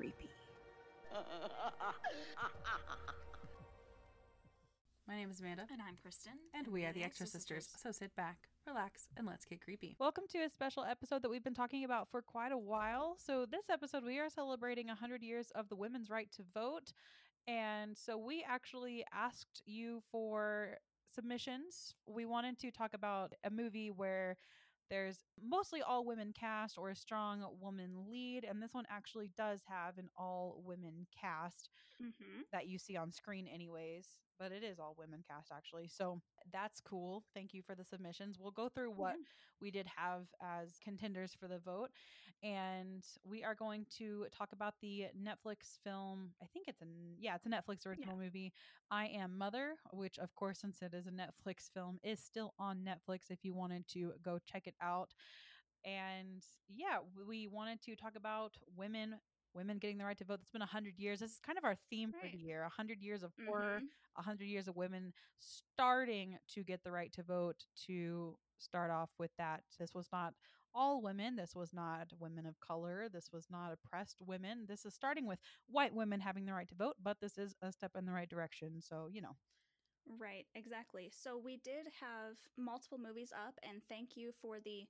creepy. My name is Amanda. And I'm Kristin. And we are the Extra Sisters. So sit back, relax, and let's get creepy. Welcome to a special episode that we've been talking about for quite a while. So, this episode, we are celebrating 100 years of the women's right to vote. And so, we actually asked you for submissions. We wanted to talk about a movie where there's mostly all women cast or a strong woman lead. And this one actually does have an all women cast Mm-hmm. that you see on screen, anyways. But it is all women cast, actually. So that's cool. Thank you for the submissions. We'll go through what we did have as contenders for the vote. And we are going to talk about the Netflix film. I think it's a, yeah, it's a Netflix original movie. I Am Mother, which, of course, since it is a Netflix film, is still on Netflix if you wanted to go check it out. And yeah, we wanted to talk about women women getting the right to vote. It's been 100 years. This is kind of our theme for the year 100 years of horror, Mhm. 100 years of women starting to get the right to vote to start off with that. This was not all women. This was not women of color. This was not oppressed women. This is starting with white women having the right to vote, but this is a step in the right direction. So, you know, Right, exactly. So we did have multiple movies up, and thank you for the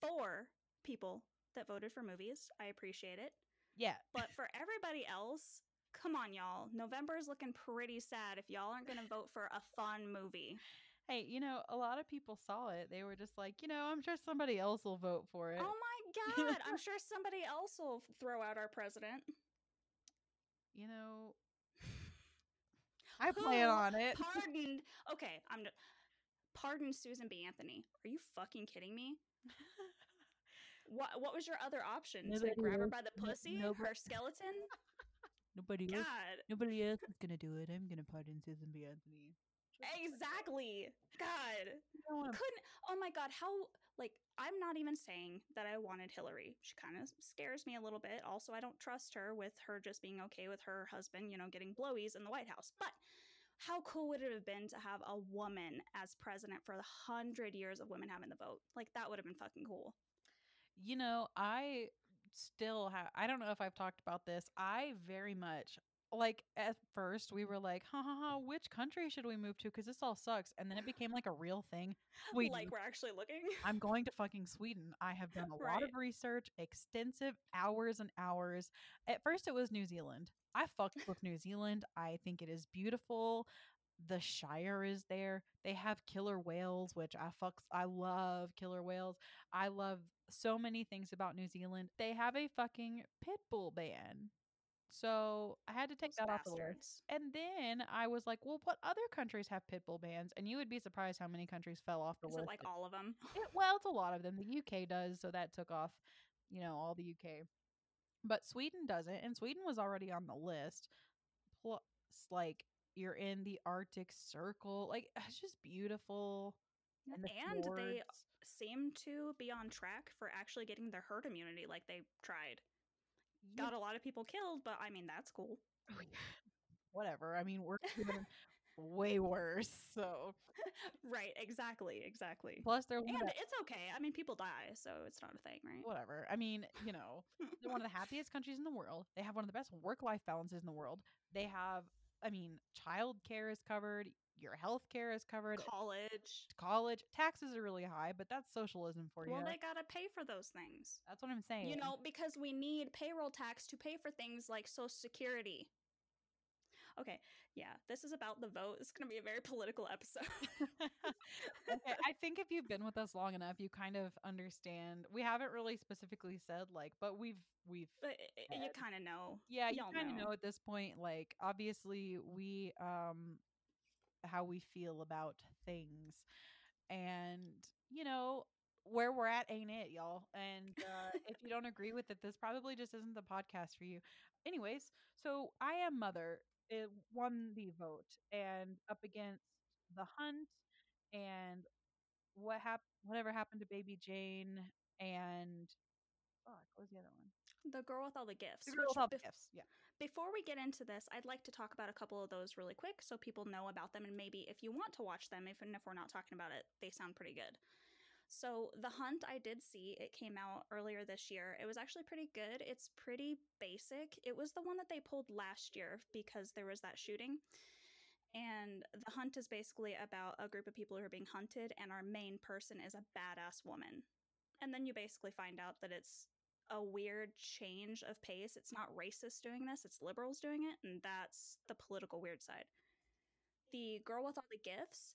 four people that voted for movies. I appreciate it. Yeah. But for everybody else, come on, y'all. November is looking pretty sad if y'all aren't going to vote for a fun movie. Hey, you know, a lot of people saw it. They were just like, you know, I'm sure somebody else will vote for it. Oh my God. I'm sure somebody else will throw out our president. You know, I plan on it. Pardoned. Okay, I'm. d- Pardon Susan B. Anthony. Are you fucking kidding me? What What was your other option? To Nobody grab her by the pussy? nobody- Her skeleton? Nobody else. God. Nobody else is gonna do it. I'm gonna pardon Susan B. Anthony. Exactly. God. Wanna- Couldn't. Oh my God. How? Like, I'm not even saying that I wanted Hillary. She kind of scares me a little bit. Also, I don't trust her with her just being okay with her husband, you know, getting blowies in the White House. But how cool would it have been to have a woman as president for the hundred years of women having the vote? Like, that would have been fucking cool. You know, I still have. I don't know if I've talked about this. I very much like at first we were like, ha ha ha, which country should we move to? Because this all sucks. And then it became like a real thing. Sweden. Like, we're actually looking. I'm going to fucking Sweden. I have done a lot of research, extensive hours and hours. At first, it was New Zealand. I fucked with New Zealand. I think it is beautiful. The Shire is there. They have killer whales, which I fucks. I love killer whales. I love so many things about New Zealand. They have a fucking pit bull ban. So I had to take Those that off the list. And then I was like, well, what other countries have pit bull bans? And you would be surprised how many countries fell off the Is list. it like all of them? It- well, it's a lot of them. The UK does, so that took off, you know, all the UK. But Sweden doesn't, and Sweden was already on the list. Plus, like you're in the Arctic Circle, like it's just beautiful. And, the And they seem to be on track for actually getting their herd immunity like they tried. Yeah, Got a lot of people killed, but I mean, that's cool. Oh, whatever. I mean, we're way worse. So Right, exactly, exactly. plus they're one of And it's okay. I mean, people die, so it's not a thing, right? whatever. I mean, you know, they're one of the happiest countries in the world. They have one of the best work life balances in the world. They have, I mean, child care is covered, your health care is covered, College. college taxes are really high, but that's socialism for Well, you. they gotta pay for those things. that's what I'm saying. You know, because we need payroll tax to pay for things like Social Security. Okay, yeah, this is about the vote. It's going to be a very political episode. okay, I think if you've been with us long enough, you kind of understand. We haven't really specifically said like, but we've we've but you kind of know. yeah, you kind of know. know at this point. Like, obviously, we um how we feel about things, and you know where we're at ain't it, y'all. And uh, if you don't agree with it, this probably just isn't the podcast for you. Anyways, so I am mother. It won the vote, and up against the hunt, and what happened? Whatever happened to Baby Jane, and fuck, what was the other one? The girl with all the gifts. The girl with all the bef- gifts. Yeah. Before we get into this, I'd like to talk about a couple of those really quick so people know about them and maybe if you want to watch them, even if we're not talking about it, they sound pretty good. So, The Hunt, I did see. It came out earlier this year. It was actually pretty good. It's pretty basic. It was the one that they pulled last year because there was that shooting. And The Hunt is basically about a group of people who are being hunted, and our main person is a badass woman. And then you basically find out that it's a weird change of pace. It's not racist doing this, it's liberals doing it, and that's the political weird side. The Girl with All the Gifts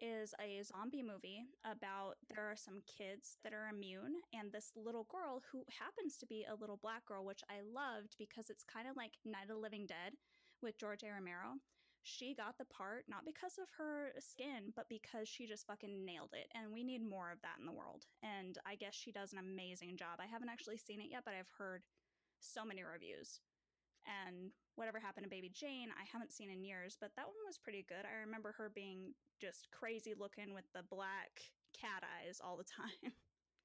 is a zombie movie about there are some kids that are immune and this little girl who happens to be a little black girl which I loved because it's kind of like Night of the Living Dead with George A. Romero. She got the part not because of her skin, but because she just fucking nailed it. And we need more of that in the world. And I guess she does an amazing job. I haven't actually seen it yet, but I've heard so many reviews. And whatever happened to Baby Jane, I haven't seen in years, but that one was pretty good. I remember her being just crazy looking with the black cat eyes all the time.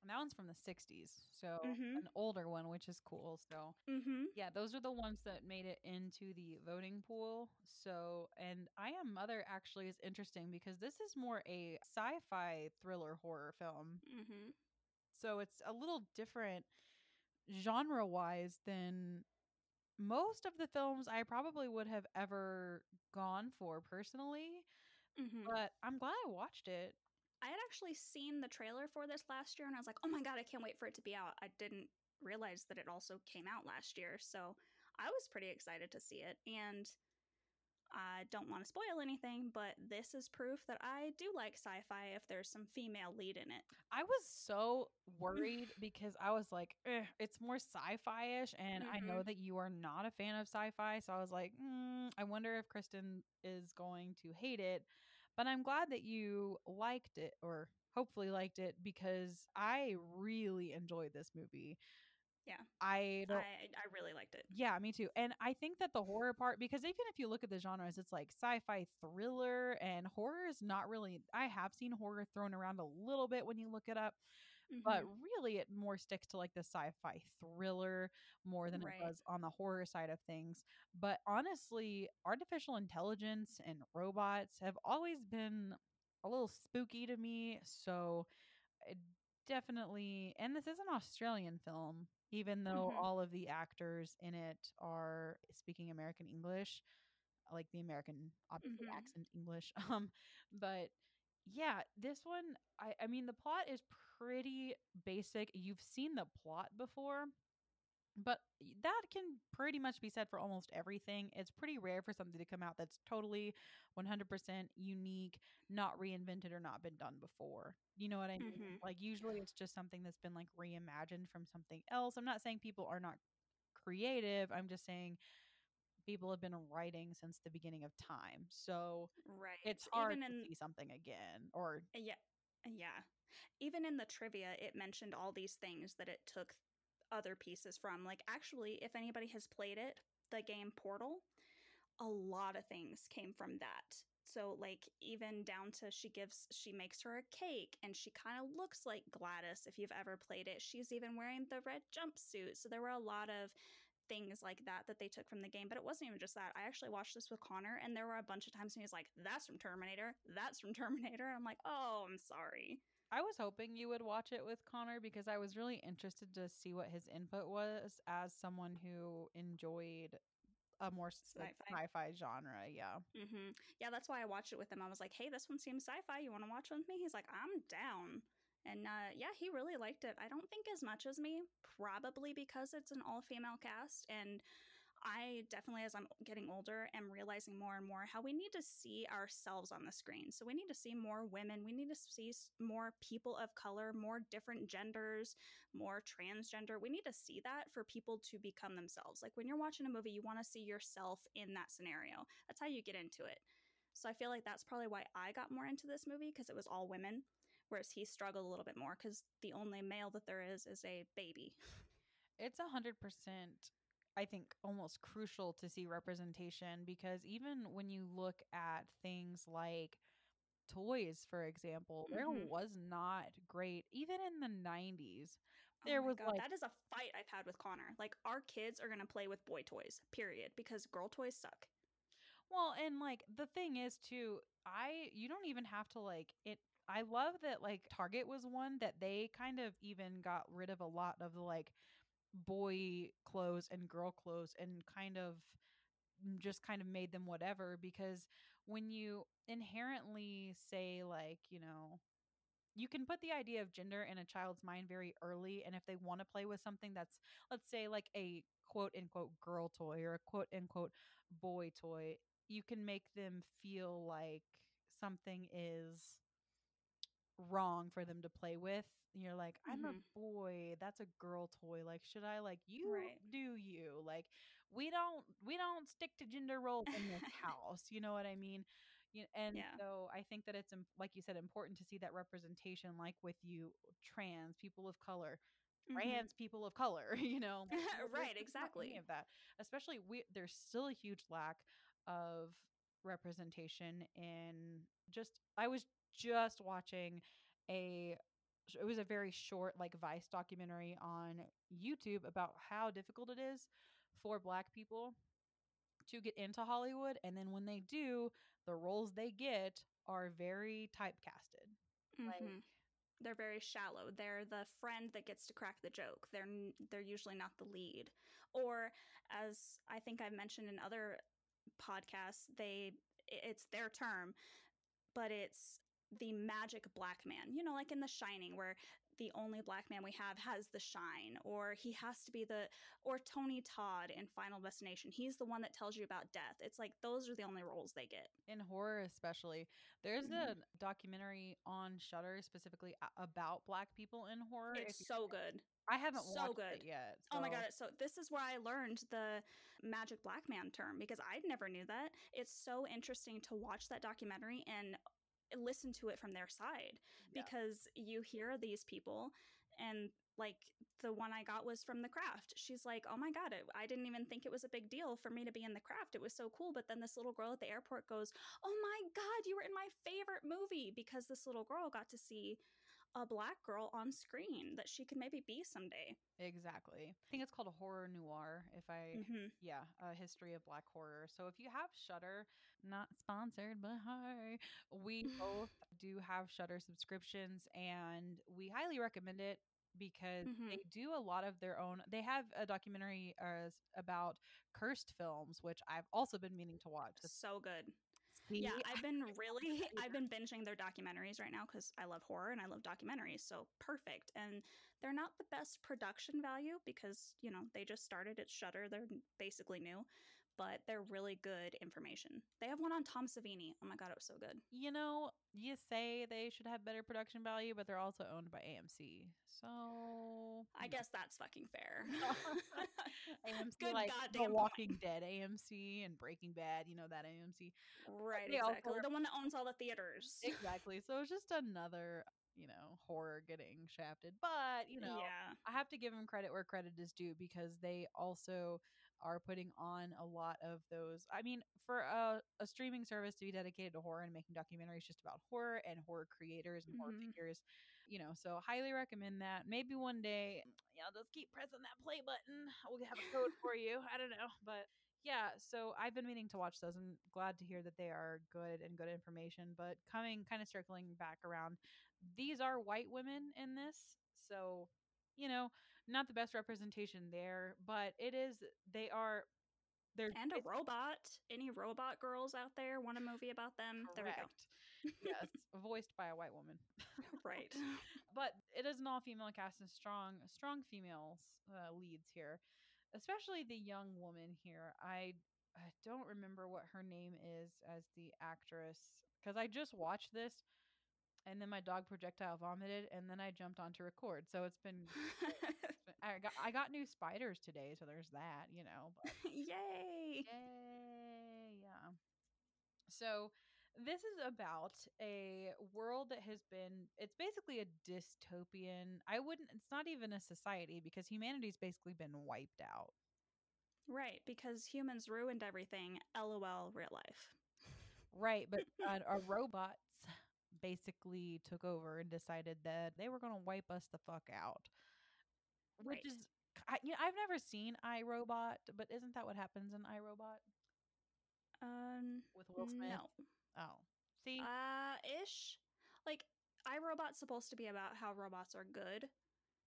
And that one's from the 60s. So Mhm. an older one, which is cool. So mm-hmm. yeah, those are the ones that made it into the voting pool. So, and I Am Mother actually is interesting because this is more a sci fi thriller horror film. Mm-hmm. So it's a little different genre wise than most of the films I probably would have ever gone for personally. Mm-hmm. But I'm glad I watched it. I had actually seen the trailer for this last year and I was like, oh my God, I can't wait for it to be out. I didn't realize that it also came out last year. So I was pretty excited to see it. And I don't want to spoil anything, but this is proof that I do like sci fi if there's some female lead in it. I was so worried because I was like, "Ugh, it's more sci fi ish. And I know that you are not a fan of sci fi. So I was like, mm, I wonder if Kristin is going to hate it. But I'm glad that you liked it or hopefully liked it because I really enjoyed this movie. Yeah. I don't. I, I really liked it. Yeah, me too. And I think that the horror part, because even if you look at the genres, it's like sci fi thriller and horror is not really. I have seen horror thrown around a little bit when you look it up, but Mhm. really it more sticks to like the sci fi thriller more than Right. it does on the horror side of things. But honestly, artificial intelligence and robots have always been a little spooky to me. So it definitely, and this is an Australian film, even though Mhm. all of the actors in it are speaking American English, like the American obviously Mhm. accent English. Um, but yeah, this one, I, I mean, the plot is pretty basic. You've seen the plot before, but that can pretty much be said for almost everything. It's pretty rare for something to come out that's totally 100% unique, not reinvented or not been done before. You know what I mean? Mhm. Like usually it's just something that's been like reimagined from something else. I'm not saying people are not creative. I'm just saying people have been writing since the beginning of time. So Right. it's hard Even to in see something again or Yeah. Yeah. Even in the trivia, it mentioned all these things that it took other pieces from. Like, actually, if anybody has played it, the game Portal, a lot of things came from that. So, like, even down to she gives, she makes her a cake and she kind of looks like GLaDOS if you've ever played it. She's even wearing the red jumpsuit. So, there were a lot of things like that that they took from the game. But it wasn't even just that. I actually watched this with Connor and there were a bunch of times when he was like, that's from Terminator. That's from Terminator. I'm like, oh, I'm sorry. I was hoping you would watch it with Connor because I was really interested to see what his input was as someone who enjoyed a more like, Sci-fi. genre. Yeah. hmm Yeah, that's why I watched it with him. I was like, "Hey, this one seems sci-fi. You want to watch with me?" He's like, "I'm down." And uh, yeah, he really liked it. I don't think as much as me, probably because it's an all-female cast, and I definitely, as I'm getting older, am realizing more and more how we need to see ourselves on the screen. So we need to see more women. We need to see more people of color, more different genders, more transgender. We need to see that for people to become themselves. Like when you're watching a movie, you want to see yourself in that scenario. That's how you get into it. So I feel like that's probably why I got more into this movie because it was all women, whereas he struggled a little bit more because the only male that there is is a baby. It's a hundred percent I think almost crucial to see representation because even when you look at things like toys, for example, there Mhm. was not great even in the nineties. Oh There my was God, like that is a fight I've had with Connor. Like our kids are gonna play with boy toys, period, because girl toys suck. Well, and like the thing is too, I you don't even have to like it I love that like Target was one that they kind of even got rid of a lot of the like boy clothes and girl clothes and kind of mm, just kind of made them whatever because when you inherently say like, you know, you can put the idea of gender in a child's mind very early and if they want to play with something that's let's say like a quote unquote girl toy or a quote unquote boy toy you can make them feel like something is wrong for them to play with you're like i'm a Mhm. boy that's a girl toy like should i like you Right. do you like we don't we don't stick to gender roles in this house you know what i mean you, and Yeah. so i think that it's like you said important to see that representation like with you trans people of color Mhm. trans people of color you know Right, there's just not any exactly. of that especially we there's still a huge lack of representation in just i was just watching a it was a very short like vice documentary on youtube about how difficult it is for black people to get into hollywood and then when they do the roles they get are very typecasted like Mhm. They're very shallow. They're the friend that gets to crack the joke. They're they're usually not the lead. Or as I think I've mentioned in other podcasts, they it's their term, but it's the magic black man. You know, like in The Shining where the only black man we have has the shine or he has to be the or Tony Todd in Final Destination. He's the one that tells you about death. It's like those are the only roles they get. in horror especially there's Mhm. a documentary on Shudder specifically about black people in horror It's if you- so good. i haven't so watched good. it yet Oh my god! So this is where I learned the magic black man term because I never knew that. It's so interesting to watch that documentary and listen to it from their side Yeah. because you hear these people and like the one I got was from the craft. She's like, "Oh my god, it, I didn't even think it was a big deal for me to be in the craft. It was so cool." But then this little girl at the airport goes, "Oh my god, you were in my favorite movie!" Because this little girl got to see a black girl on screen that she could maybe be someday. Exactly. I think it's called a horror Noire. If I, hmm yeah, a history of black horror. So if you have Shudder, not sponsored, but hi, we both do have Shudder subscriptions, and we highly recommend it because Mhm. they do a lot of their own. They have a documentary uh, about cursed films, which I've also been meaning to watch. So good. See. Yeah, I've been really. I've been binging their documentaries right now cuz I love horror and I love documentaries. So perfect. And they're not the best production value because, you know, they just started at Shudder. They're basically new, but they're really good information. They have one on Tom Savini. Oh my god, it was so good. you know, you say they should have better production value, but they're also owned by AMC. So I guess that's fucking fair. AMC, Good like goddamn The point. Walking Dead AMC and Breaking Bad, you know that AMC. right, they also exactly. are- The one that owns all the theaters. Exactly. So it's just another, you know, horror getting shafted. But, you know, Yeah. I have to give them credit where credit is due because they also are putting on a lot of those. I mean, for a, a streaming service to be dedicated to horror and making documentaries just about horror and horror creators and horror Mhm. figures, you know, so highly recommend that. Maybe one day, yeah, just keep pressing that play button. We'll have a code for you. I don't know. But yeah, so I've been meaning to watch those and glad to hear that they are good and good information. But coming kind of circling back around, these are white women in this. So, you know, not the best representation there, but it is, they are, they're And a robot. Any robot girls out there want a movie about them? There we go. yes, voiced by a white woman. Right. but it is an all female cast and strong strong females uh, leads here especially the young woman here i i don't remember what her name is as the actress because i just watched this and then my dog projectile vomited and then i jumped on to record so it's been i got i got new spiders today so there's that you know but Yay! Yay! Yeah. So this is about a world that has been it's basically a dystopian. I wouldn't it's not even a society because humanity's basically been wiped out. Right, because humans ruined everything. LOL, real life. Right, but uh, our robots basically took over and decided that they were going to wipe us the fuck out. Which Right. is I, you know, I've never seen iRobot, but isn't that what happens in iRobot? Um, with Will Smith? no. Oh, see, Uh, ish. Like, iRobot's supposed to be about how robots are good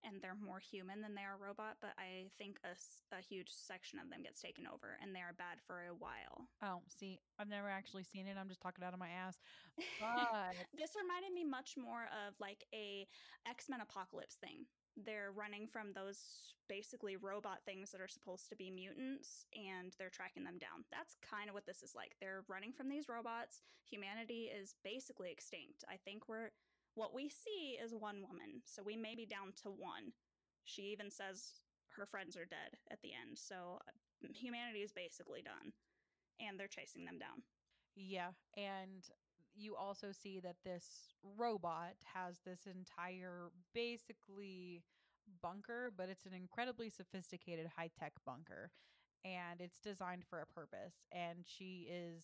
and they're more human than they are robot, but I think a huge section of them gets taken over and they are bad for a while. oh, see, I've never actually seen it. I'm just talking out of my ass. But this reminded me much more of like a X-Men apocalypse thing. They're running from those basically robot things that are supposed to be mutants and they're tracking them down. That's kind of what this is like. They're running from these robots. Humanity is basically extinct. I think we're what we see is one woman. So we may be down to one. She even says her friends are dead at the end. So uh, humanity is basically done and they're chasing them down. Yeah, and you also see that this robot has this entire basically bunker, but it's an incredibly sophisticated high tech bunker. And it's designed for a purpose. And she is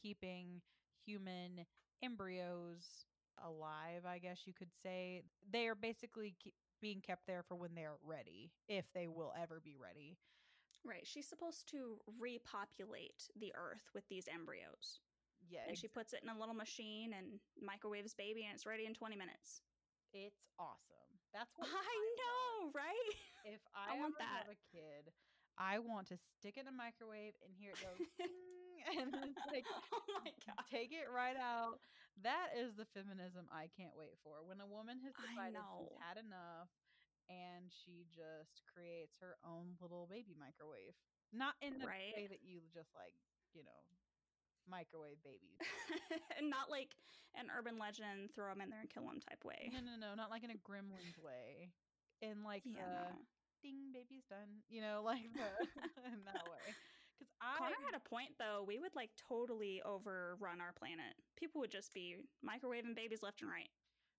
keeping human embryos alive, I guess you could say. They are basically ke- being kept there for when they're ready, if they will ever be ready. Right. She's supposed to repopulate the earth with these embryos. Yeah, And she puts it in a little machine and microwaves baby and it's ready in 20 minutes. it's awesome. That's what I want. know, right? If I, I want ever have a kid, I want to stick it in a microwave and hear it go and then like oh my god. take it right out. That is the feminism I can't wait for. When a woman has decided she's had enough and she just creates her own little baby microwave. Not in the Right. way that you just like, you know, microwave babies. and not like an urban legend, throw them in there and kill them type way. no, no, no, not like in a gremlins way. In like Yeah, the no. ding baby's done, you know, like the in that way. Cuz I Connor had a point though. We would like totally overrun our planet. People would just be microwaving babies left and right.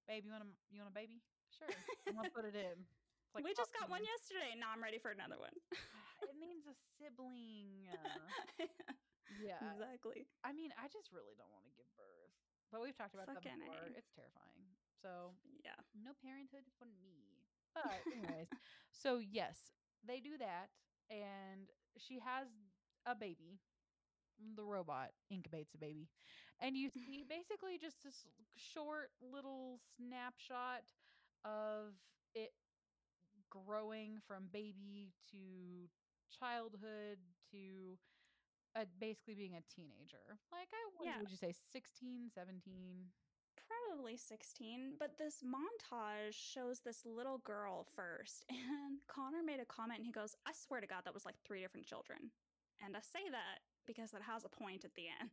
babe, you want a you want a baby? Sure. I'm gonna put it in. Like we just got one yesterday. Now I'm ready for another one. It means a sibling. yeah. exactly. I mean, I just really don't want to give birth. But we've talked about that Fucking A. before. It's terrifying. So Yeah. no parenthood for me. But anyways, so yes, they do that, and she has a baby. The robot incubates a baby, and you see basically just this short little snapshot of it growing from baby to childhood to uh, basically being a teenager. Like I what Yeah. would you say 16, 17? Probably 16, but this montage shows this little girl first. And Connor made a comment and he goes, I swear to God, that was like three different children. And I say that because it has a point at the end.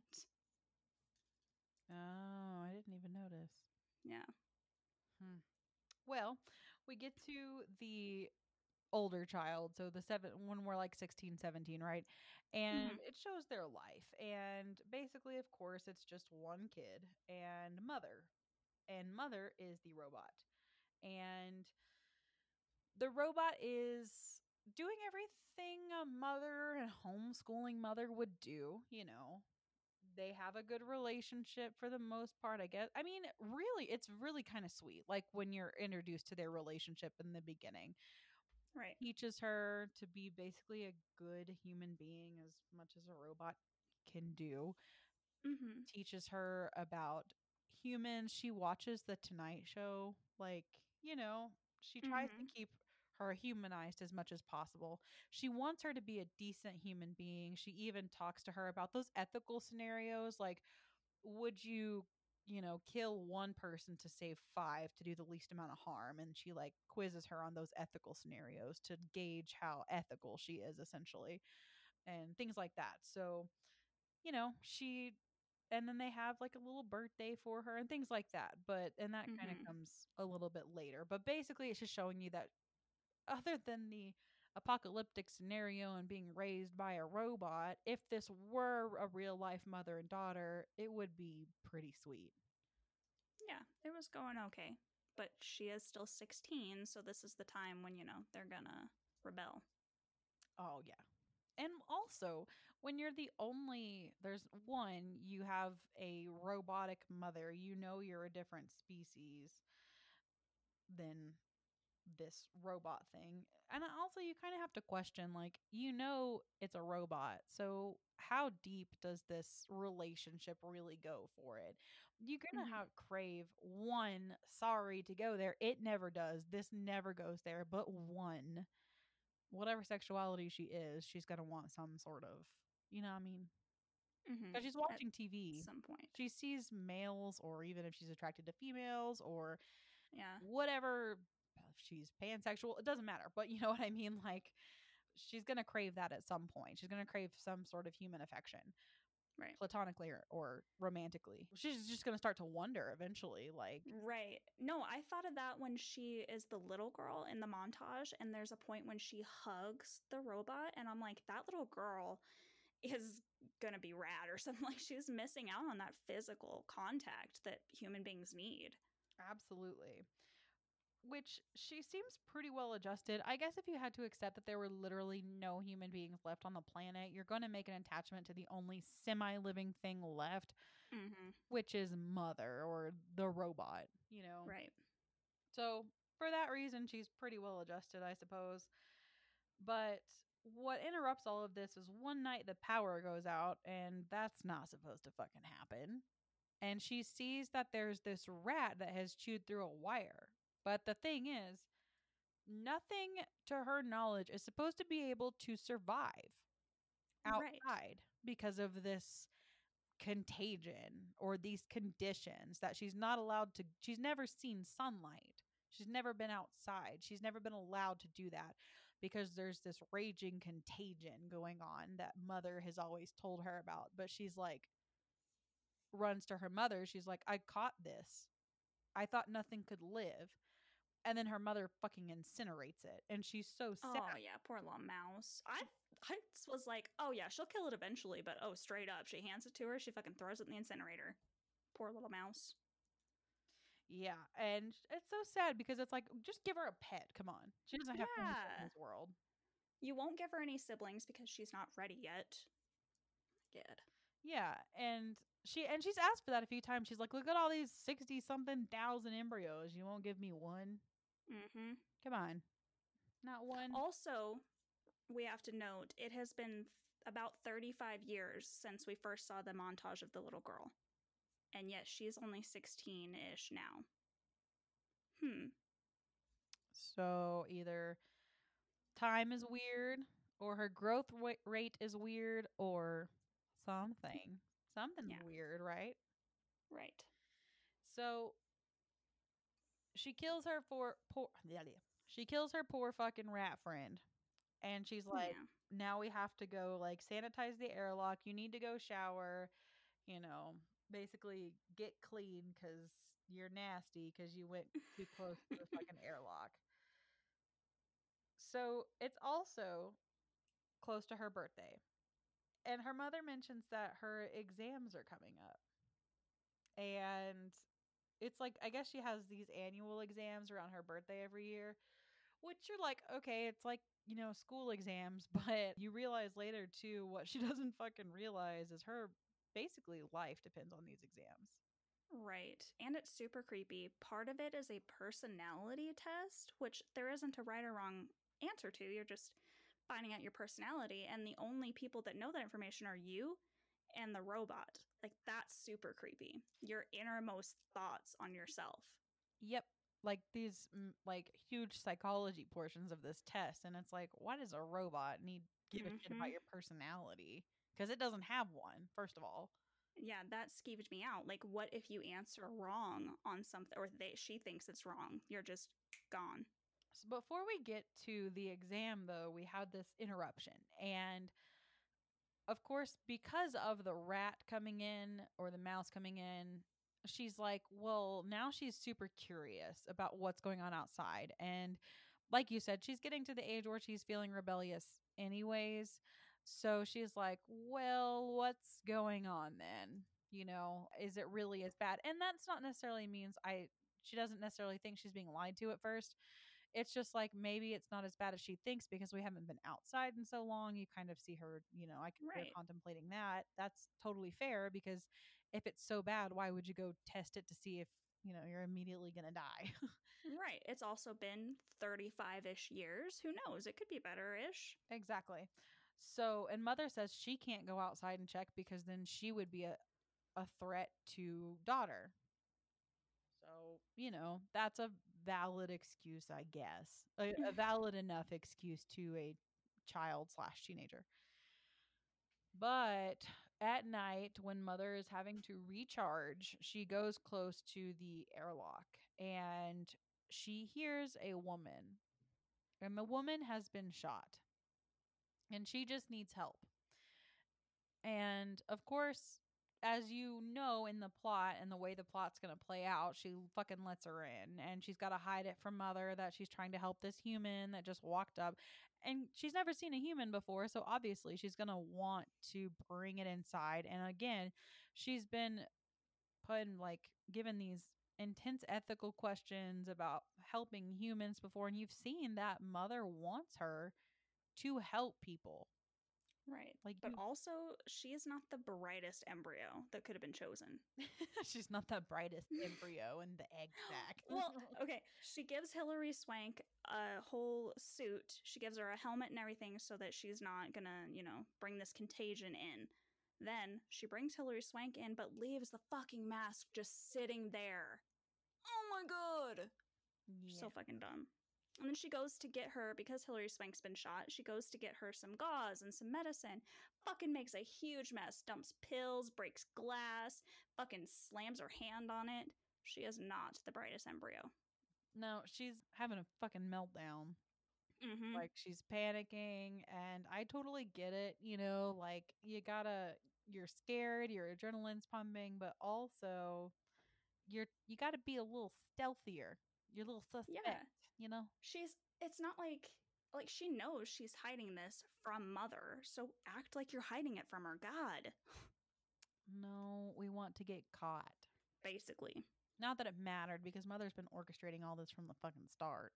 Oh, I didn't even notice. Yeah. Hmm. Well, we get to the older child, so the seven when we're like 16, 17, right? And it shows their life. And basically, of course, it's just one kid and mother. And mother is the robot. And the robot is doing everything a mother and homeschooling mother would do, you know. They have a good relationship for the most part, I guess. I mean, really, it's really kind of sweet. Like when you're introduced to their relationship in the beginning, Right. teaches her to be basically a good human being as much as a robot can do. Mm-hmm. Teaches her about humans. She watches the Tonight Show. Like, you know, she tries to Mhm. keep her humanized as much as possible. She wants her to be a decent human being. She even talks to her about those ethical scenarios like would you, you know, kill one person to save five to do the least amount of harm and she like quizzes her on those ethical scenarios to gauge how ethical she is essentially and things like that. So, you know, she and then they have like a little birthday for her and things like that. But and that kind of mm-hmm. comes a little bit later. But basically it's just showing you that other than the apocalyptic scenario and being raised by a robot, if this were a real life mother and daughter, it would be pretty sweet. Yeah, it was going okay. But she is still 16, so this is the time when, you know, they're gonna rebel. Oh yeah. And also, when you're the only there's one, you have a robotic mother, you know you're a different species than this robot thing. And also you kind of have to question like you know it's a robot. So how deep does this relationship really go for it? You're going to Mhm. have crave one sorry to go there. It never does. This never goes there, but one whatever sexuality she is, she's going to want some sort of, you know what I mean? Mhm. Cuz she's At watching TV. At some point. She sees males or even if she's attracted to females or Yeah. whatever she's pansexual it doesn't matter but you know what i mean like she's gonna crave that at some point she's gonna crave some sort of human affection Right. platonically or, or romantically she's just gonna start to wonder eventually like Right. No, I thought of that when she is the little girl in the montage, and there's a point when she hugs the robot, and I'm like, that little girl is gonna be rad or something. Like she's missing out on that physical contact that human beings need. absolutely which she seems pretty well adjusted i guess if you had to accept that there were literally no human beings left on the planet you're going to make an attachment to the only semi-living thing left Mm-hmm. which is mother or the robot you know Right. So, for that reason, she's pretty well adjusted, I suppose. But what interrupts all of this is one night the power goes out, and that's not supposed to fucking happen. And she sees that there's this rat that has chewed through a wire. But the thing is, nothing to her knowledge is supposed to be able to survive Right. outside because of this contagion or these conditions that she's not allowed to she's never seen sunlight. She's never been outside. She's never been allowed to do that because there's this raging contagion going on that mother has always told her about but she's like runs to her mother. She's like i caught this. I thought nothing could live and then her mother fucking incinerates it and she's so sad Oh yeah, poor little mouse. I I was like, oh yeah, she'll kill it eventually, but oh, straight up, she hands it to her, she fucking throws it in the incinerator. Poor little mouse. Yeah, and it's so sad because it's like just give her a pet. Come on, she doesn't have to Yeah. in this world. You won't give her any siblings because she's not ready yet. Good. Yeah, and she and she's asked for that a few times. She's like, "Look at all these sixty something thousand embryos. You won't give me one? Mm-hmm. Come on, not one." Also, we have to note it has been f- about 35 years since we first saw the montage of the little girl. And yet she's only 16 ish now. Hmm. So either time is weird, or her growth wa- rate is weird, or something. Something's Yeah. weird, right? Right. So she kills her for poor. She kills her poor fucking rat friend, and she's like, yeah. "Now we have to go like sanitize the airlock. You need to go shower. You know, basically get clean because you're nasty because you went too close to the fucking airlock." So it's also close to her birthday, and her mother mentions that her exams are coming up, and it's like I guess she has these annual exams around her birthday every year, which you're like, okay, it's like, you know, school exams, but you realize later too what she doesn't fucking realize is her basically life depends on these exams. Right. And it's super creepy. Part of it is a personality test, which there isn't a right or wrong answer to. You're just finding out your personality. And the only people that know that information are you and the robot. Like, that's super creepy. Your innermost thoughts on yourself. Yep. Like these mm, like huge psychology portions of this test and it's like why does a robot need give a shit about Mhm. your personality? Cuz it doesn't have one, first of all. Yeah, that skeeved me out. Like, what if you answer wrong on something, or they she thinks it's wrong? You're just gone. So before we get to the exam, though, we had this interruption. And of course, because of the rat coming in or the mouse coming in, she's like, well, now she's super curious about what's going on outside. And like you said, she's getting to the age where she's feeling rebellious, anyways. So she's like, well, what's going on then? You know, is it really as bad? And that's not necessarily means I, she doesn't necessarily think she's being lied to at first it's just like maybe it's not as bad as she thinks because we haven't been outside in so long. You kind of see her, you know, I can Right. contemplating that. That's totally fair because if it's so bad, why would you go test it to see if, you know, you're immediately going to die? Right. it's also been 35 ish years. Who knows? It could be better ish. Exactly. So, and mother says she can't go outside and check because then she would be a, a threat to daughter. So, you know, that's a valid excuse, I guess. A, a valid enough excuse to a child slash teenager. But at night, when mother is having to recharge, she goes close to the airlock and she hears a woman. And the woman has been shot. And she just needs help. And of course, as you know in the plot and the way the plot's going to play out, she fucking lets her in and she's got to hide it from mother that she's trying to help this human that just walked up. And she's never seen a human before, so obviously she's going to want to bring it inside. And again, she's been put in like given these intense ethical questions about helping humans before and you've seen that mother wants her to help people. Right. Like But you- also, she is not the brightest embryo that could have been chosen. she's not the brightest embryo in the egg sack. well, okay, she gives Hilary Swank a whole suit. She gives her a helmet and everything so that she's not gonna, you know, bring this contagion in. Then she brings Hilary Swank in, but leaves the fucking mask just sitting there. Oh my god! yeah. So fucking dumb. And then she goes to get her because Hilary Swank's been shot. She goes to get her some gauze and some medicine. Fucking makes a huge mess. Dumps pills, breaks glass, fucking slams her hand on it. She is not the brightest embryo. no, she's having a fucking meltdown. Mm-hmm. like she's panicking and i totally get it you know like you gotta you're scared your adrenaline's pumping but also you're you gotta be a little stealthier you're a little suspect you know she's. It's not like like she knows she's hiding this from mother. So act like you're hiding it from her. God, no we want to get caught basically. not that it mattered because mother's been orchestrating all this from the fucking start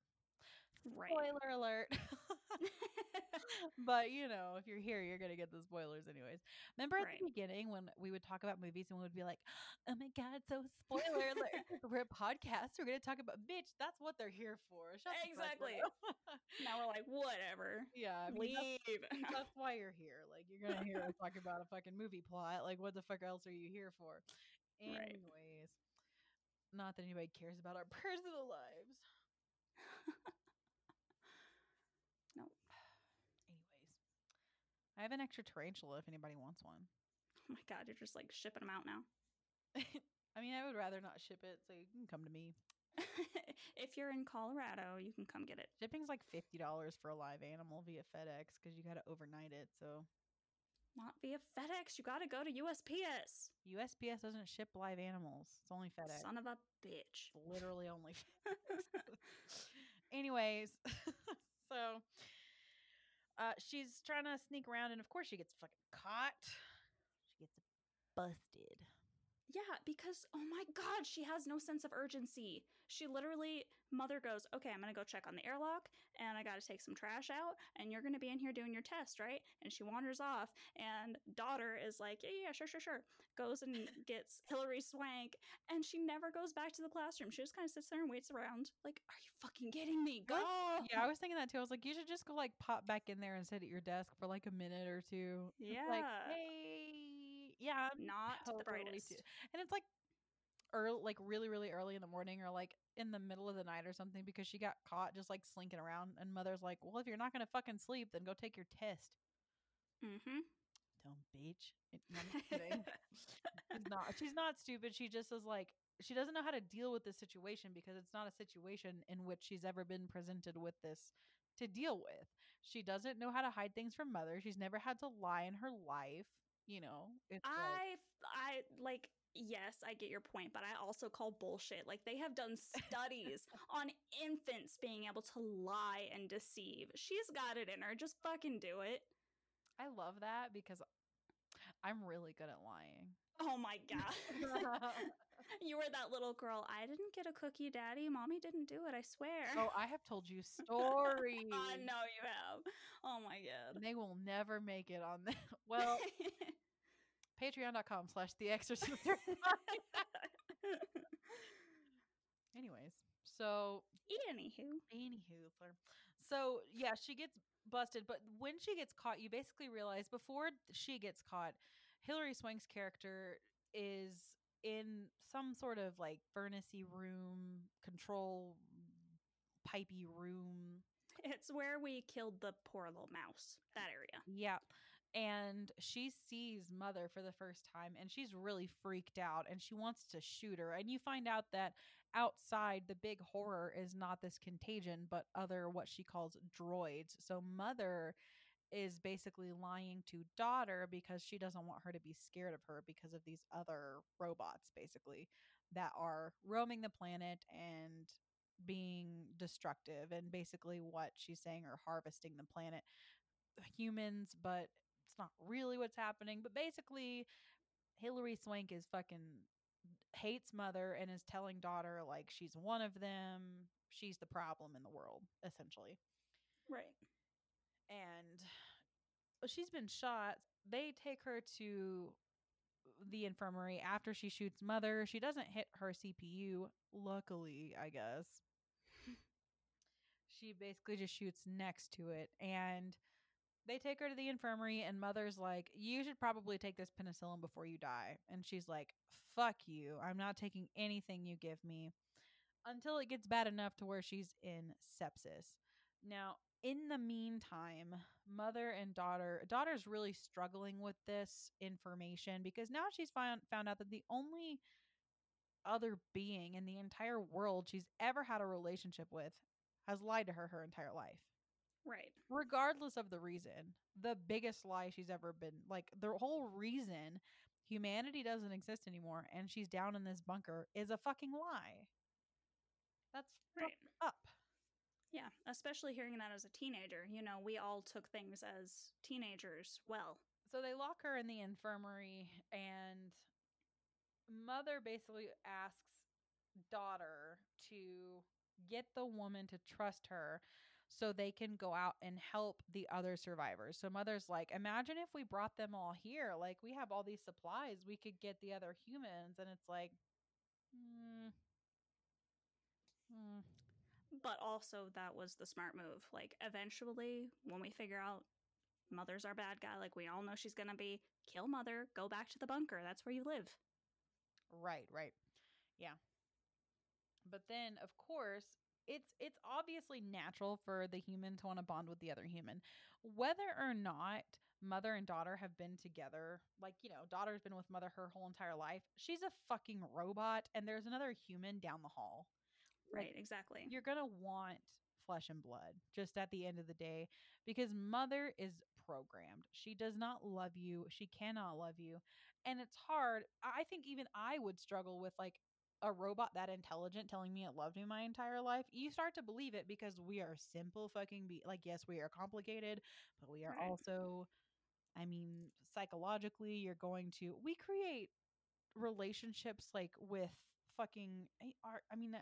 Right. spoiler alert but you know if you're here you're gonna get the spoilers anyways remember at Right. the beginning when we would talk about movies and we would be like oh my god so spoiler alert we're a podcast we're gonna talk about bitch that's what they're here for Shut Exactly. now we're like, whatever. yeah I mean, that's, Leave. that's why you're here like you're gonna hear us talk about a fucking movie plot like what the fuck else are you here for Right. anyways not that anybody cares about our personal lives Nope. Anyways, I have an extra tarantula if anybody wants one. Oh my god, you're just like shipping them out now. I mean, I would rather not ship it, so you can come to me. if you're in Colorado, you can come get it. Shipping's like fifty dollars for a live animal via FedEx because you got to overnight it. So Not via FedEx. You got to go to USPS. USPS doesn't ship live animals; it's only FedEx. Son of a bitch. Literally only FedEx. Anyways, so uh, she's trying to sneak around, and of course, she gets fucking caught. She gets busted. Yeah, because oh my god, she has no sense of urgency. She literally, mother goes, okay, I'm gonna go check on the airlock, and I gotta take some trash out, and you're gonna be in here doing your test, right? And she wanders off, and daughter is like, yeah, yeah, sure, sure, sure. Goes and gets Hilary Swank, and she never goes back to the classroom. She just kind of sits there and waits around. Like, are you fucking kidding me? Go! Yeah, I was thinking that too. I was like, you should just go like pop back in there and sit at your desk for like a minute or two. Yeah. Like, hey, yeah, I'm Not the brightest. too- And it's like early, like really, really early in the morning or like in the middle of the night or something because she got caught just like slinking around. And mother's like, well, if you're not gonna fucking sleep, then go take your test. Mm-hmm. Dumb bitch. It- no, I'm just kidding. she's not. She's not stupid. She just is like she doesn't know how to deal with this situation because it's not a situation in which she's ever been presented with this to deal with. She doesn't know how to hide things from mother. She's never had to lie in her life. You know, it's like, I, f- I like, yes, I get your point, but I also call bullshit. Like, they have done studies on infants being able to lie and deceive. She's got it in her. Just fucking do it. I love that because I'm really good at lying. Oh my God. you were that little girl. I didn't get a cookie, daddy. Mommy didn't do it, I swear. oh, I have told you stories. I know you have. Oh my God. They will never make it on that. Well, patreon.com slash the exorcist. Anyways, So Anywho, Anywho, so yeah, she gets busted, but when she gets caught, you basically realize before she gets caught, Hilary Swank's character is in some sort of like furnacy room, control pipey room. it's where we killed the poor little mouse. That area. Yeah. And she sees Mother for the first time and she's really freaked out and she wants to shoot her. And you find out that outside the big horror is not this contagion, but other what she calls droids. So Mother is basically lying to daughter because she doesn't want her to be scared of her because of these other robots basically that are roaming the planet and being destructive and basically what she's saying are harvesting the planet humans but it's not really what's happening but basically hilary swank is fucking hates mother and is telling daughter like she's one of them she's the problem in the world essentially Right. and she's been shot. They take her to the infirmary after she shoots mother. She doesn't hit her CPU, luckily, I guess. she basically just shoots next to it and they take her to the infirmary and mother's like, "You should probably take this penicillin before you die." And she's like, "Fuck you. I'm not taking anything you give me." Until it gets bad enough to where she's in sepsis. Now, in the meantime, mother and daughter, daughter's really struggling with this information because now she's found found out that the only other being in the entire world she's ever had a relationship with has lied to her her entire life. Right. Regardless of the reason, the biggest lie she's ever been like the whole reason humanity doesn't exist anymore and she's down in this bunker is a fucking lie. That's Right. up. Yeah. Especially hearing that as a teenager. You know, we all took things as teenagers well. so they lock her in the infirmary and mother basically asks daughter to get the woman to trust her so they can go out and help the other survivors. So mother's like, "Imagine if we brought them all here. Like we have all these supplies, we could get the other humans." And it's like, mm, mm, But also, that was the smart move. Like, eventually, when we figure out Mother's our bad guy, like we all know she's gonna be, kill Mother, go back to the bunker. That's where you live. Right, right. Yeah. But then of course, it's it's obviously natural for the human to want to bond with the other human. Whether or not mother and daughter have been together, like, you know, daughter's been with mother her whole entire life. She's a fucking robot and there's another human down the hall. Like, Right, exactly. You're going to want flesh and blood just at the end of the day because mother is programmed. She does not love you. She cannot love you. And it's hard. I think even I would struggle with like a robot that intelligent telling me it loved me my entire life. You start to believe it because we are simple fucking be like yes, we are complicated, but we are Right. also I mean, psychologically, you're going to we create relationships like with fucking our I mean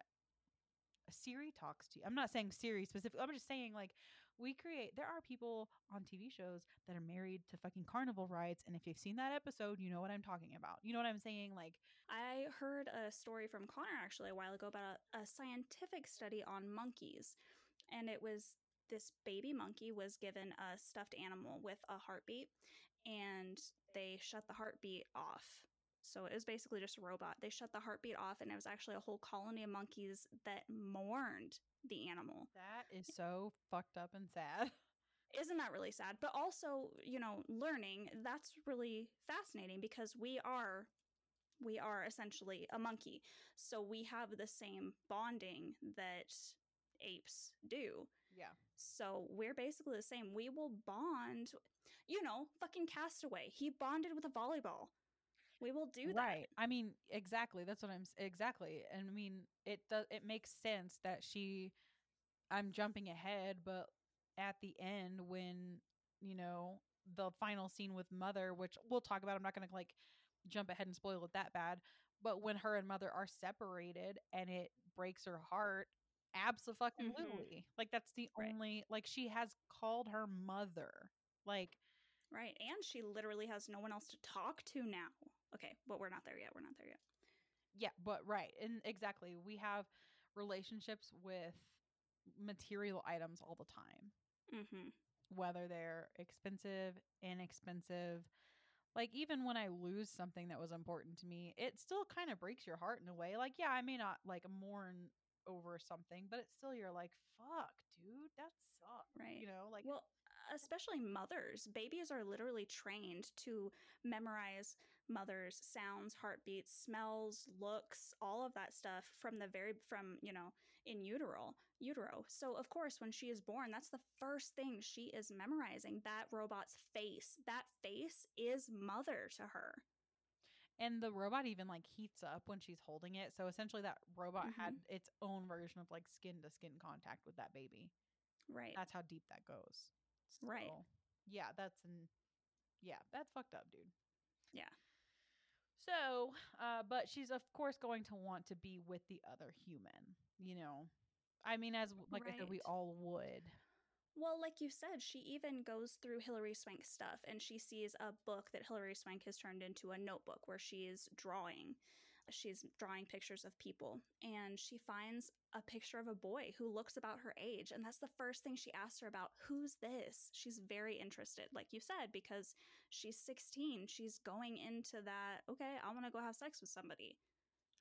Siri talks to you. I'm not saying Siri specifically. I'm just saying like we create there are people on TV shows that are married to fucking carnival rides and if you've seen that episode, you know what I'm talking about. You know what I'm saying like I heard a story from Connor actually a while ago about a, a scientific study on monkeys. And it was this baby monkey was given a stuffed animal with a heartbeat and they shut the heartbeat off. So it was basically just a robot. They shut the heartbeat off and it was actually a whole colony of monkeys that mourned the animal. that is so fucked up and sad. Isn't that really sad? But also, you know, learning, that's really fascinating because we are we are essentially a monkey. So we have the same bonding that apes do. Yeah. So we're basically the same. We will bond, you know, fucking castaway. He bonded with a volleyball. We will do that. Right. I mean, exactly. That's what I'm exactly. And I mean, it does it makes sense that she I'm jumping ahead, but at the end when, you know, the final scene with mother, which we'll talk about, I'm not going to like jump ahead and spoil it that bad, but when her and mother are separated and it breaks her heart, mm-hmm. absolutely. Like that's the Right. only like she has called her mother. Like Right. And she literally has no one else to talk to now. Okay, but we're not there yet. We're not there yet. Yeah, but right. And exactly. We have relationships with material items all the time, Mm-hmm. whether they're expensive, inexpensive. Like even when I lose something that was important to me, it still kind of breaks your heart in a way. Like, yeah, I may not like mourn over something, but it's still you're like, fuck, dude, that sucks. Right. You know, like Well, especially mothers. Babies are literally trained to memorize mothers' sounds, heartbeats, smells, looks, all of that stuff from the very from, you know, in utero. Utero. So of course when she is born, that's the first thing she is memorizing, that robot's face. That face is mother to her. and the robot even like heats up when she's holding it. So essentially that robot Mm-hmm. had its own version of like skin to skin contact with that baby. Right. That's how deep that goes. Right. Yeah, that's an yeah, that's fucked up, dude. Yeah. So, uh, but she's of course going to want to be with the other human, you know. I mean, as like I said, we all would. Well, like you said, she even goes through Hilary Swank's stuff and she sees a book that Hilary Swank has turned into a notebook where she is drawing. She's drawing pictures of people and she finds a picture of a boy who looks about her age. And that's the first thing she asks her about who's this? She's very interested, like you said, because she's 16. She's going into that, okay, I want to go have sex with somebody.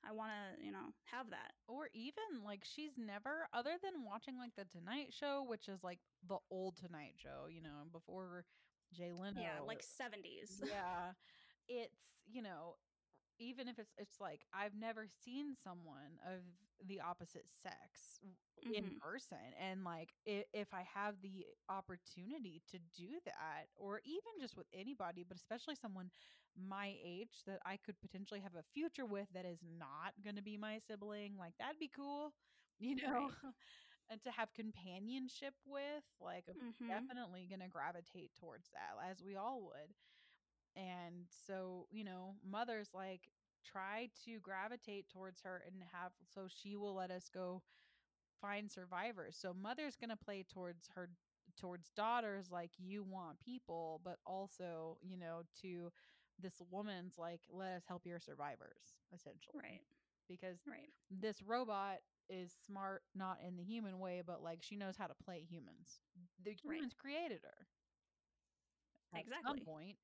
I want to, you know, have that. Or even like she's never, other than watching like the Tonight Show, which is like the old Tonight Show, you know, before Jay Leno. yeah, like 70s. yeah it's you know even if it's it's like i've never seen someone of the opposite sex w- in person and like if, if i have the opportunity to do that or even just with anybody but especially someone my age that i could potentially have a future with that is not going to be my sibling like that'd be cool you know? And to have companionship with like i'm Mhm. definitely going to gravitate towards that as we all would and so you know mothers like try to gravitate towards her and have so she will let us go find survivors so mother's going to play towards her towards daughters like you want people but also you know to this woman's like let us help your survivors essentially Right. because Right. this robot is smart not in the human way but like she knows how to play humans the Right. humans created her at some Exactly. point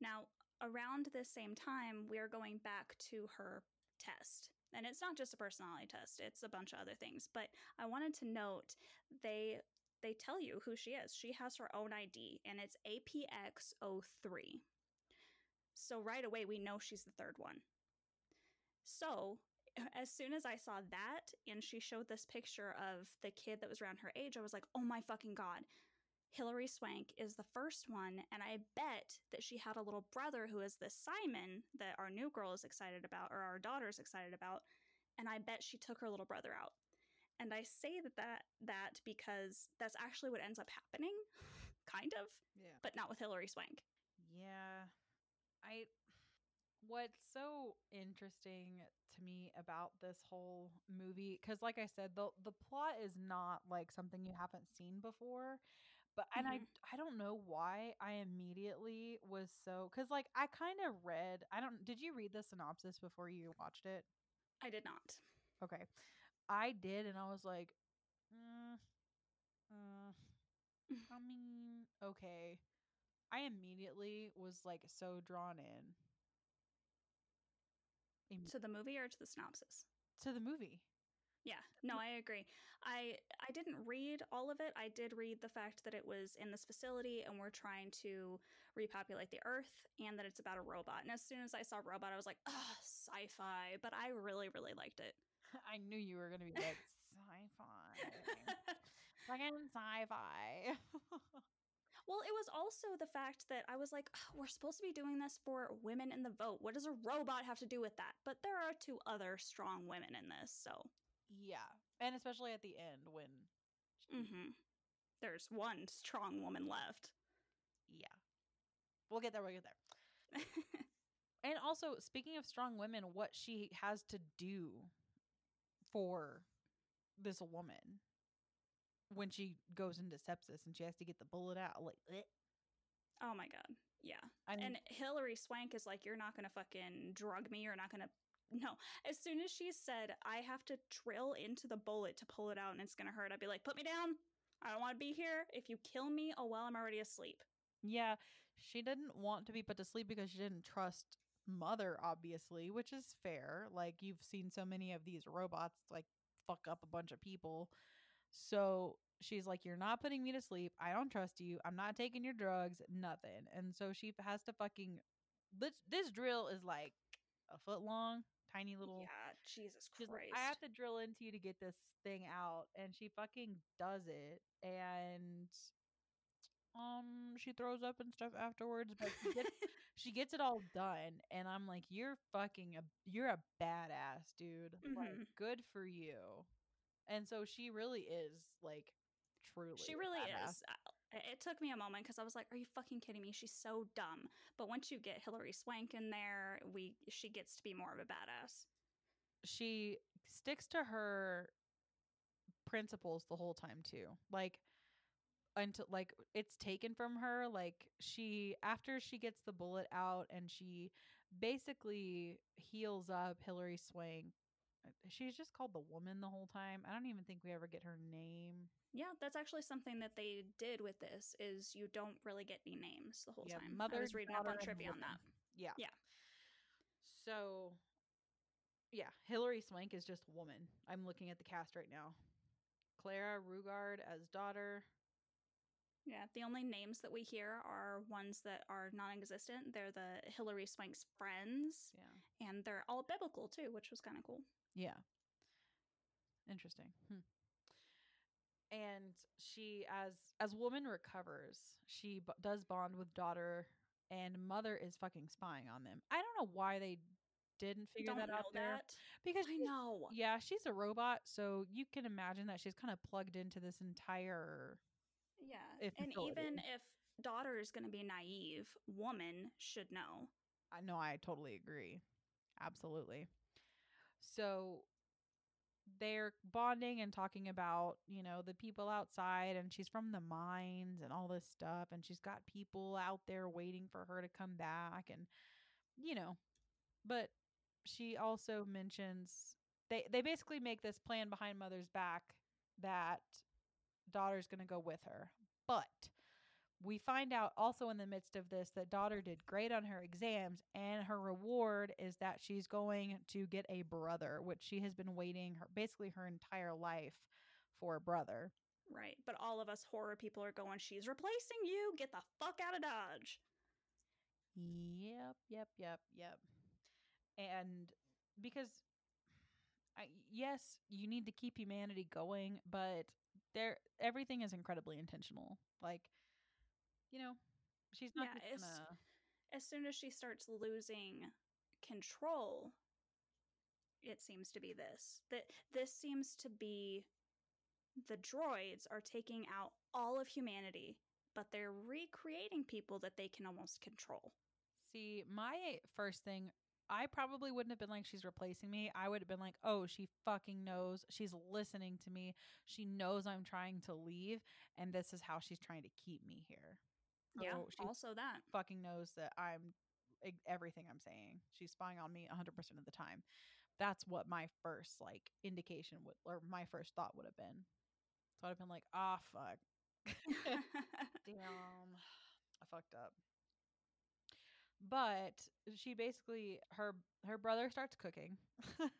Now, around this same time, we're going back to her test. And it's not just a personality test, it's a bunch of other things. But I wanted to note they they tell you who she is. She has her own ID and it's APX03. So right away we know she's the third one. So, as soon as I saw that and she showed this picture of the kid that was around her age, I was like, "Oh my fucking god. Hilary Swank is the first one, and I bet that she had a little brother who is this Simon that our new girl is excited about, or our daughter is excited about, and I bet she took her little brother out. And I say that that, that because that's actually what ends up happening, kind of, yeah but not with Hilary Swank. Yeah. I what's so interesting to me about this whole movie cuz like I said the the plot is not like something you haven't seen before. But and I Mhm. I don't know why I immediately was so cuz like I kind of read I don't did you read the synopsis before you watched it? I did not. Okay. I did and I was like mm, uh, I mean, okay. I immediately was like so drawn in Im- To the movie or to the synopsis? to the movie. Yeah, no, I agree. I I didn't read all of it. I did read the fact that it was in this facility and we're trying to repopulate the earth and that it's about a robot. And as soon as I saw robot, I was like, "Ugh, sci-fi." But I really really liked it. I knew you were gonna be like sci-fi, fucking sci-fi. well, it was also the fact that I was like, "Ugh, "We're supposed to be doing this for women in the vote. What does a robot have to do with that?" But there are two other strong women in this, so yeah, and especially at the end when, she- hmm there's one strong woman left. yeah, we'll get there. We'll get there. And also, speaking of strong women, what she has to do for this woman when she goes into sepsis and she has to get the bullet out, like, eh. oh my god, yeah. I mean, And Hilary Swank is like, you're not gonna fucking drug me. You're not gonna no. As soon as she said, I have to drill into the bullet to pull it out and it's going to hurt, I'd be like, put me down. I don't want to be here. If you kill me, oh well, I'm already asleep. Yeah, she didn't want to be put to sleep because she didn't trust Mother, obviously, which is fair. Like, you've seen so many of these robots, like, fuck up a bunch of people. So she's like, You're not putting me to sleep. I don't trust you. I'm not taking your drugs, nothing. And so she has to fucking. This, this drill is like a foot long, tiny little. Yeah, Jesus Christ. like, I have to drill into you to get this thing out, and she fucking does it, and um, she throws up and stuff afterwards, but she gets, she gets it all done, and I'm like, you're fucking a, you're a badass, dude. Like, Mhm. good for you. And so she really is like, truly, She really badass. is. It took me a moment because I was like, "Are you fucking kidding me? She's so dumb." But once you get Hilary Swank in there, we she gets to be more of a badass. she sticks to her principles the whole time too like until like it's taken from her like she after she gets the bullet out and she basically heals up hilary swank Uh, she's just called the woman the whole time i don't even think we ever get her name Yeah, that's actually something that they did with this. Is you don't really get any names the whole Yeah, time. mother, I was reading up on trivia on that. yeah Yeah. so yeah hilary swank is just woman i'm looking at the cast right now clara rugaard as daughter Yeah, the only names that we hear are ones that are non-existent. They're the Hilary Swank's friends, yeah and they're all biblical too, which was kind of cool. Yeah. Interesting. Hmm. And she, as as woman recovers, she b- does bond with daughter, and mother is fucking spying on them. I don't know why they didn't figure that out there that. because I know. Yeah, she's a robot, so you can imagine that she's kind of plugged into this entire. Yeah, and even if daughter is going to be naive, woman should know. I know, I totally agree. Absolutely. So they're bonding and talking about, you know, the people outside, and she's from the mines and all this stuff, and she's got people out there waiting for her to come back, and, you know, but she also mentions they they basically make this plan behind mother's back that daughter's going to go with her but we find out also in the midst of this that daughter did great on her exams and her reward is that she's going to get a brother which she has been waiting her basically her entire life for a brother Right, but all of us horror people are going. She's replacing you. Get the fuck out of Dodge. Yep, yep, yep, yep. And because I yes, you need to keep humanity going, but there everything is incredibly intentional. Like, you know, she's not Yeah, gonna As soon as she starts losing control, it seems to be this. That this seems to be the droids are taking out all of humanity, but they're recreating people that they can almost control. see my first thing I probably wouldn't have been like she's replacing me. I would have been like, "Oh, she fucking knows. She's listening to me. She knows I'm trying to leave and this is how she's trying to keep me here." Yeah, So also that. fucking knows that I'm everything I'm saying. She's spying on me 100% of the time. That's what my first like indication would or my first thought would have been. So I'd have been like, "Ah, fuck. Damn. I fucked up." But she basically her her brother starts cooking.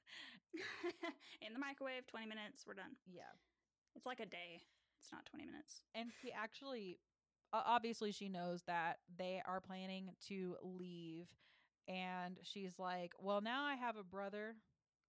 In the microwave, 20 minutes, we're done. yeah. It's like a day. It's not 20 minutes. and she actually obviously she knows that they are planning to leave and she's like well now i have a brother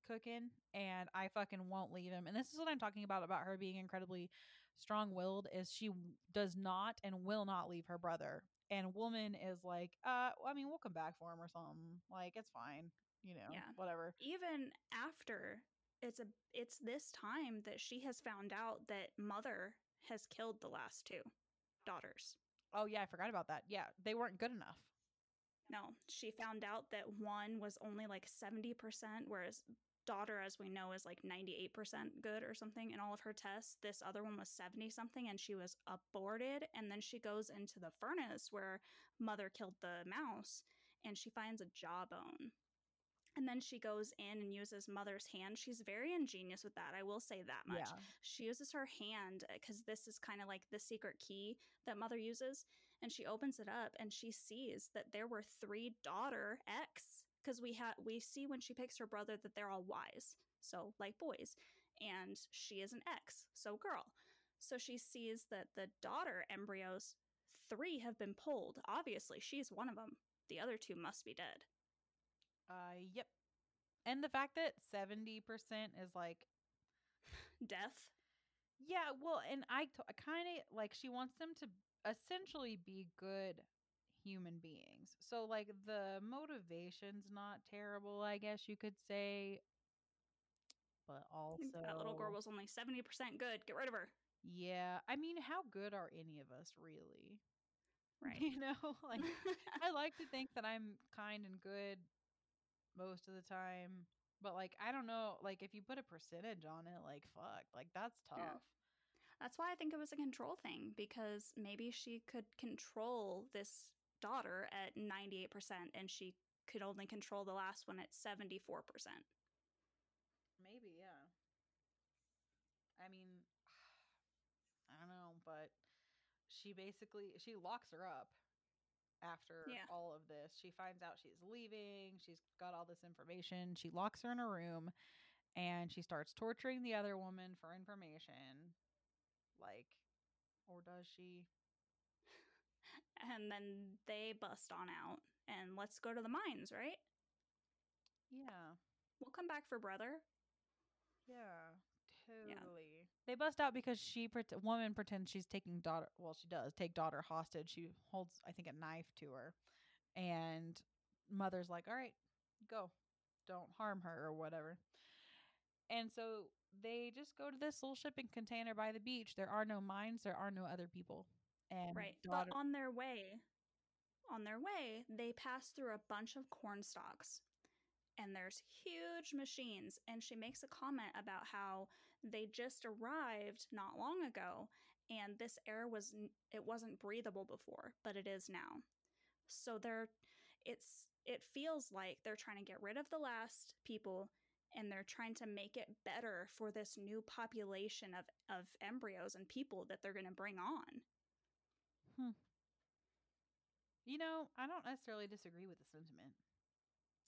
cooking and i fucking won't leave him. And this is what i'm talking about about her being incredibly strong-willed is she does not and will not leave her brother. And woman is like uh i mean we'll come back for him or something. Like it's fine you know Yeah. whatever. Even after it's a it's this time that she has found out that mother has killed the last two daughters. oh yeah i forgot about that yeah they weren't good enough No, she found out that one was only like 70%, whereas daughter, as we know, is like 98% good or something in all of her tests. This other one was 70 something and she was aborted. And then she goes into the furnace where mother killed the mouse and she finds a jawbone. And then she goes in and uses mother's hand. She's very ingenious with that. I will say that much. Yeah. She uses her hand uh, because this is kind of like the secret key that mother uses. And she opens it up and she sees that there were three daughter X. Because we have we see when she picks her brother that they're all Y's, so like boys, and she is an X, so girl. So she sees that the daughter embryos, three have been pulled. Obviously, she's one of them. The other two must be dead. Uh, yep. And the fact that 70% is like, Death. yeah, well, and I, t- I kind of like, she wants them to essentially be good human beings. So, like, the motivation's not terrible, I guess you could say. But also, that little girl was only 70% good. Get rid of her. yeah, I mean, how good are any of us really? Right. You know, like, I like to think that I'm kind and good most of the time. But like I don't know, like if you put a percentage on it, like fuck, like that's tough. Yeah. That's why I think it was a control thing because maybe she could control this daughter at 98% and she could only control the last one at 74%. Maybe, yeah. I mean, I don't know, but she basically she locks her up after Yeah. all of this. She finds out she's leaving. She's got all this information. She locks her in a room and she starts torturing the other woman for information. Like or does she? And then they bust on out and let's go to the mines, right? Yeah. We'll come back for brother. Yeah, totally. They bust out because she pret- woman pretends she's taking daughter. Well, she does take daughter hostage. She holds, I think, a knife to her, and mother's like, "All right, go, don't harm her or whatever." And so they just go to this little shipping container by the beach. There are no mines. There are no other people. And Right. daughter, But on their way, on their way, they pass through a bunch of corn stalks. And there's huge machines. And she makes a comment about how they just arrived not long ago and this air was it wasn't breathable before, but it is now. So they're it's it feels like they're trying to get rid of the last people and they're trying to make it better for this new population of, of embryos and people that they're going to bring on. hmm you know, I don't necessarily disagree with the sentiment.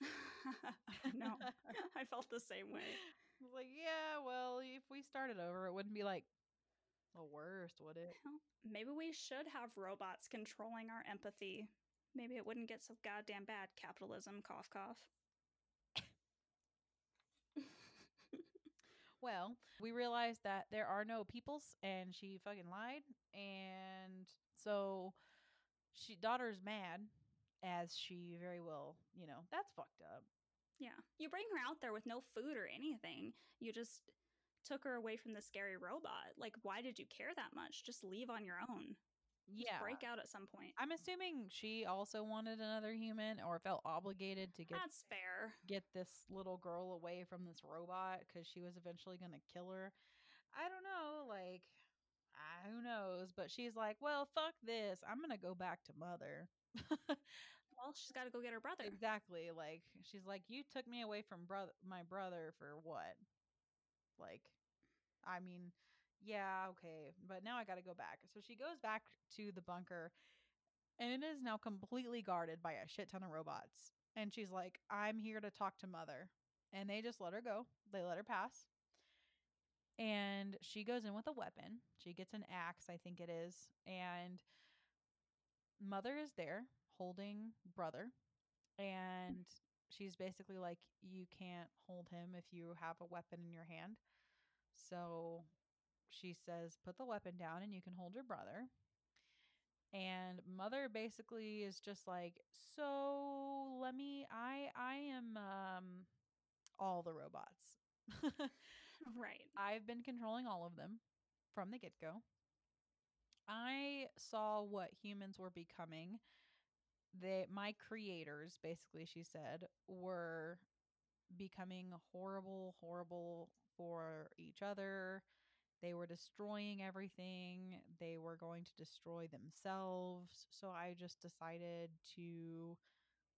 no, I felt the same way. like, yeah, well, if we started over, it wouldn't be like the worst, would it? Well, maybe we should have robots controlling our empathy. Maybe it wouldn't get so goddamn bad. Capitalism, cough, cough. Well, we realized that there are no peoples and she fucking lied. And so she daughter's mad as she very well, you know, that's fucked up. Yeah. You bring her out there with no food or anything. You just took her away from the scary robot. Like, why did you care that much? Just leave on your own. Just yeah. break out at some point. I'm assuming she also wanted another human or felt obligated to get That's fair. get this little girl away from this robot because she was eventually going to kill her. I don't know, like, ah, who knows? But she's like, well, fuck this. I'm going to go back to mother. Well, she's got to go get her brother. exactly. Like, she's like, you took me away from brother, my brother for what? Like, I mean, yeah, okay. But now I got to go back. So she goes back to the bunker and it is now completely guarded by a shit ton of robots. And she's like, I'm here to talk to mother. And they just let her go. They let her pass. And she goes in with a weapon. She gets an axe, I think it is. And mother is there holding brother. And she's basically like, You can't hold him if you have a weapon in your hand. So she says, Put the weapon down and you can hold your brother. And mother basically is just like, So let me I I am um all the robots. Right. I've been controlling all of them from the get go. I saw what humans were becoming. My creators, basically, she said, were becoming horrible, horrible for each other. They were destroying everything. They were going to destroy themselves. So I just decided to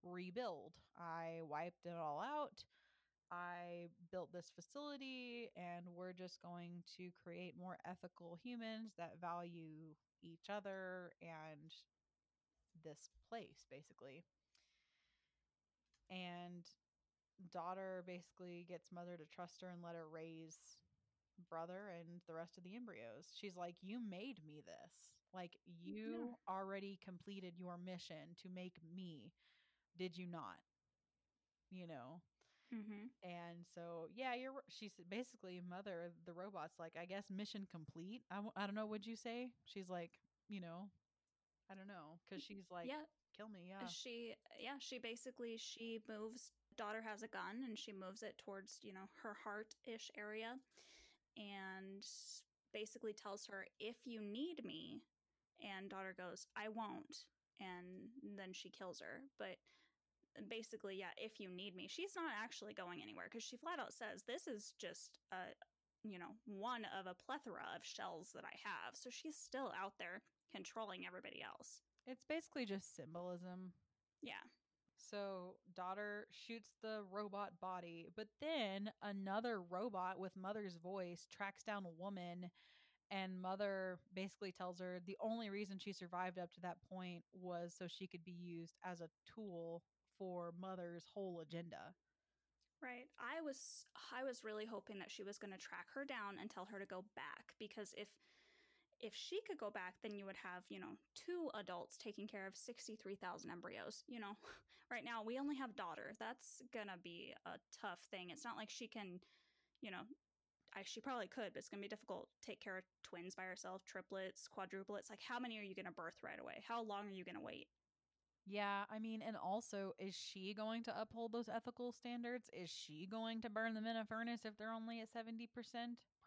rebuild. I wiped it all out. I built this facility and we're just going to create more ethical humans that value each other and this place basically. And daughter basically gets mother to trust her and let her raise brother and the rest of the embryos. She's like, You made me this. Like, you yeah. already completed your mission to make me. Did you not? You know? Mm-hmm. And so, yeah, you're. She's basically mother. The robot's like, I guess mission complete. I, I don't know. Would you say? She's like, you know, I don't know, because she's like, yeah, kill me. Uh, yeah. She, yeah, she basically she moves. Daughter has a gun, and she moves it towards you know her heart ish area, and basically tells her, "If you need me," and daughter goes, "I won't," and then she kills her. But uh, basically, yeah, if you need me, she's not actually going anywhere because she flat out says, "This is just a." You know, one of a plethora of shells that I have. So she's still out there controlling everybody else. It's basically just symbolism. Yeah. So, daughter shoots the robot body, but then another robot with mother's voice tracks down a woman, and mother basically tells her the only reason she survived up to that point was so she could be used as a tool for mother's whole agenda. Right. I was I was really hoping that she was going to track her down and tell her to go back because if if she could go back, then you would have, you know, two adults taking care of 63,000 embryos. You know, right now we only have daughter. That's gonna be a tough thing. It's not like she can, you know, I, she probably could, but it's gonna be difficult. Take care of twins by herself, triplets, quadruplets. Like, how many are you gonna birth right away? How long are you gonna wait? Yeah, I mean, and also, is she going to uphold those ethical standards? Is she going to burn them in a furnace if they're only at 70%?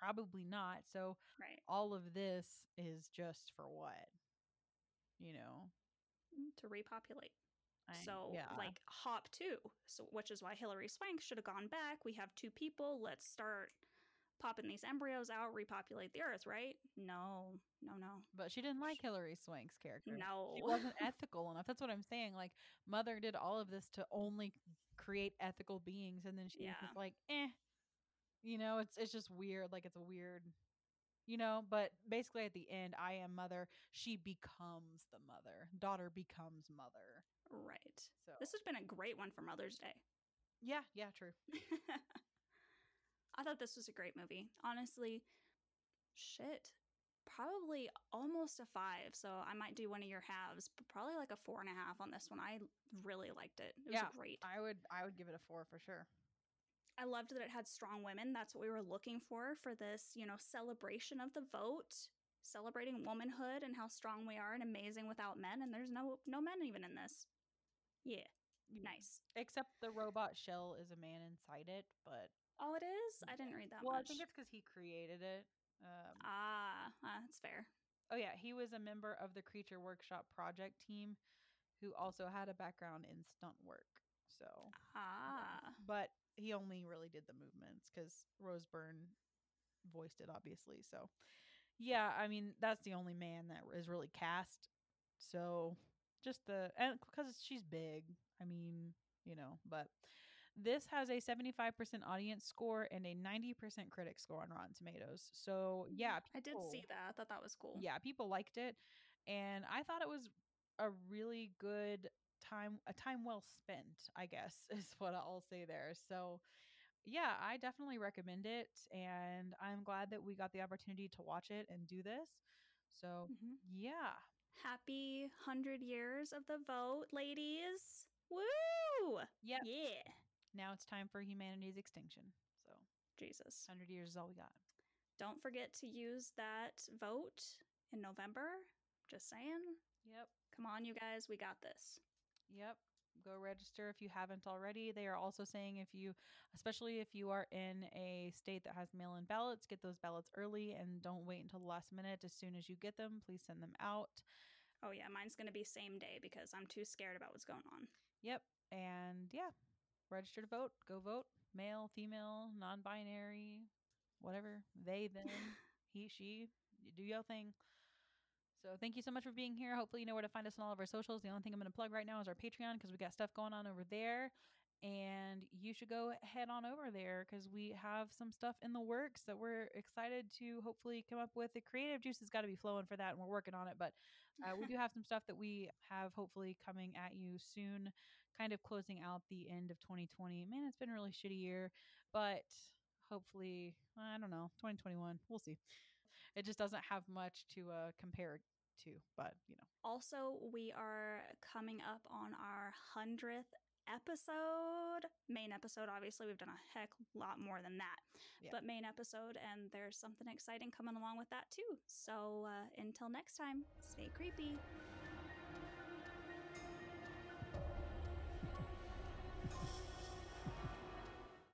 Probably not. So, right. all of this is just for what? You know? Mm, to repopulate. I, so, yeah. like, hop two, so, which is why Hilary Swank should have gone back. We have two people. Let's start popping these embryos out, repopulate the earth, right? No, no, no. But she didn't like Hilary Swank's character. No. She wasn't ethical enough. That's what I'm saying. Like, Mother did all of this to only create ethical beings, and then she yeah. was like, eh. You know, it's it's just weird. Like it's a weird you know, but basically at the end, I am mother. She becomes the mother. Daughter becomes mother. Right. So this has been a great one for Mother's Day. Yeah, yeah, true. I thought this was a great movie. Honestly, shit. Probably almost a five. So I might do one of your halves, but probably like a four and a half on this one. I really liked it. It was yeah, great. I would I would give it a four for sure. I loved that it had strong women. That's what we were looking for for this, you know, celebration of the vote, celebrating womanhood and how strong we are and amazing without men. And there's no no men even in this. Yeah, nice. Except the robot shell is a man inside it, but Oh, it is. I didn't read that. Well, much. I think it's because he created it. Um, ah, uh, that's fair. Oh yeah, he was a member of the Creature Workshop project team, who also had a background in stunt work. So ah, but he only really did the movements because Rose Byrne voiced it, obviously. So yeah, I mean that's the only man that is really cast. So just the and because she's big, I mean you know, but this has a 75% audience score and a 90% critic score on Rotten Tomatoes. So, mm, yeah. People, I did see that. I thought that was cool. Yeah, people liked it. And I thought it was a really good time, a time well spent, I guess, is what I'll say there. So, yeah, I definitely recommend it. And I'm glad that we got the opportunity to watch it and do this. So, mm-hmm. yeah. Happy 100 years of the vote, ladies. Woo! yeah Yeah. Now it's time for humanity's extinction. So, Jesus. 100 years is all we got. Don't forget to use that vote in November. Just saying. Yep. Come on, you guys. We got this. Yep. Go register if you haven't already. They are also saying if you, especially if you are in a state that has mail in ballots, get those ballots early and don't wait until the last minute. As soon as you get them, please send them out. Oh, yeah. Mine's going to be same day because I'm too scared about what's going on. Yep. And yeah, register to vote, go vote, male, female, non binary, whatever, they, them, he, she, do your thing. So thank you so much for being here. Hopefully you know where to find us on all of our socials. The only thing I'm going to plug right now is our Patreon because we got stuff going on over there. And you should go head on over there because we have some stuff in the works that we're excited to hopefully come up with. The creative juice has got to be flowing for that, and we're working on it. But uh, we do have some stuff that we have hopefully coming at you soon, kind of closing out the end of 2020. Man, it's been a really shitty year, but hopefully, I don't know, 2021, we'll see. It just doesn't have much to uh, compare to, but you know. Also, we are coming up on our 100th episode. Main episode, obviously, we've done a heck lot more than that. Yeah. But main episode, and there's something exciting coming along with that too. So uh, until next time, stay creepy.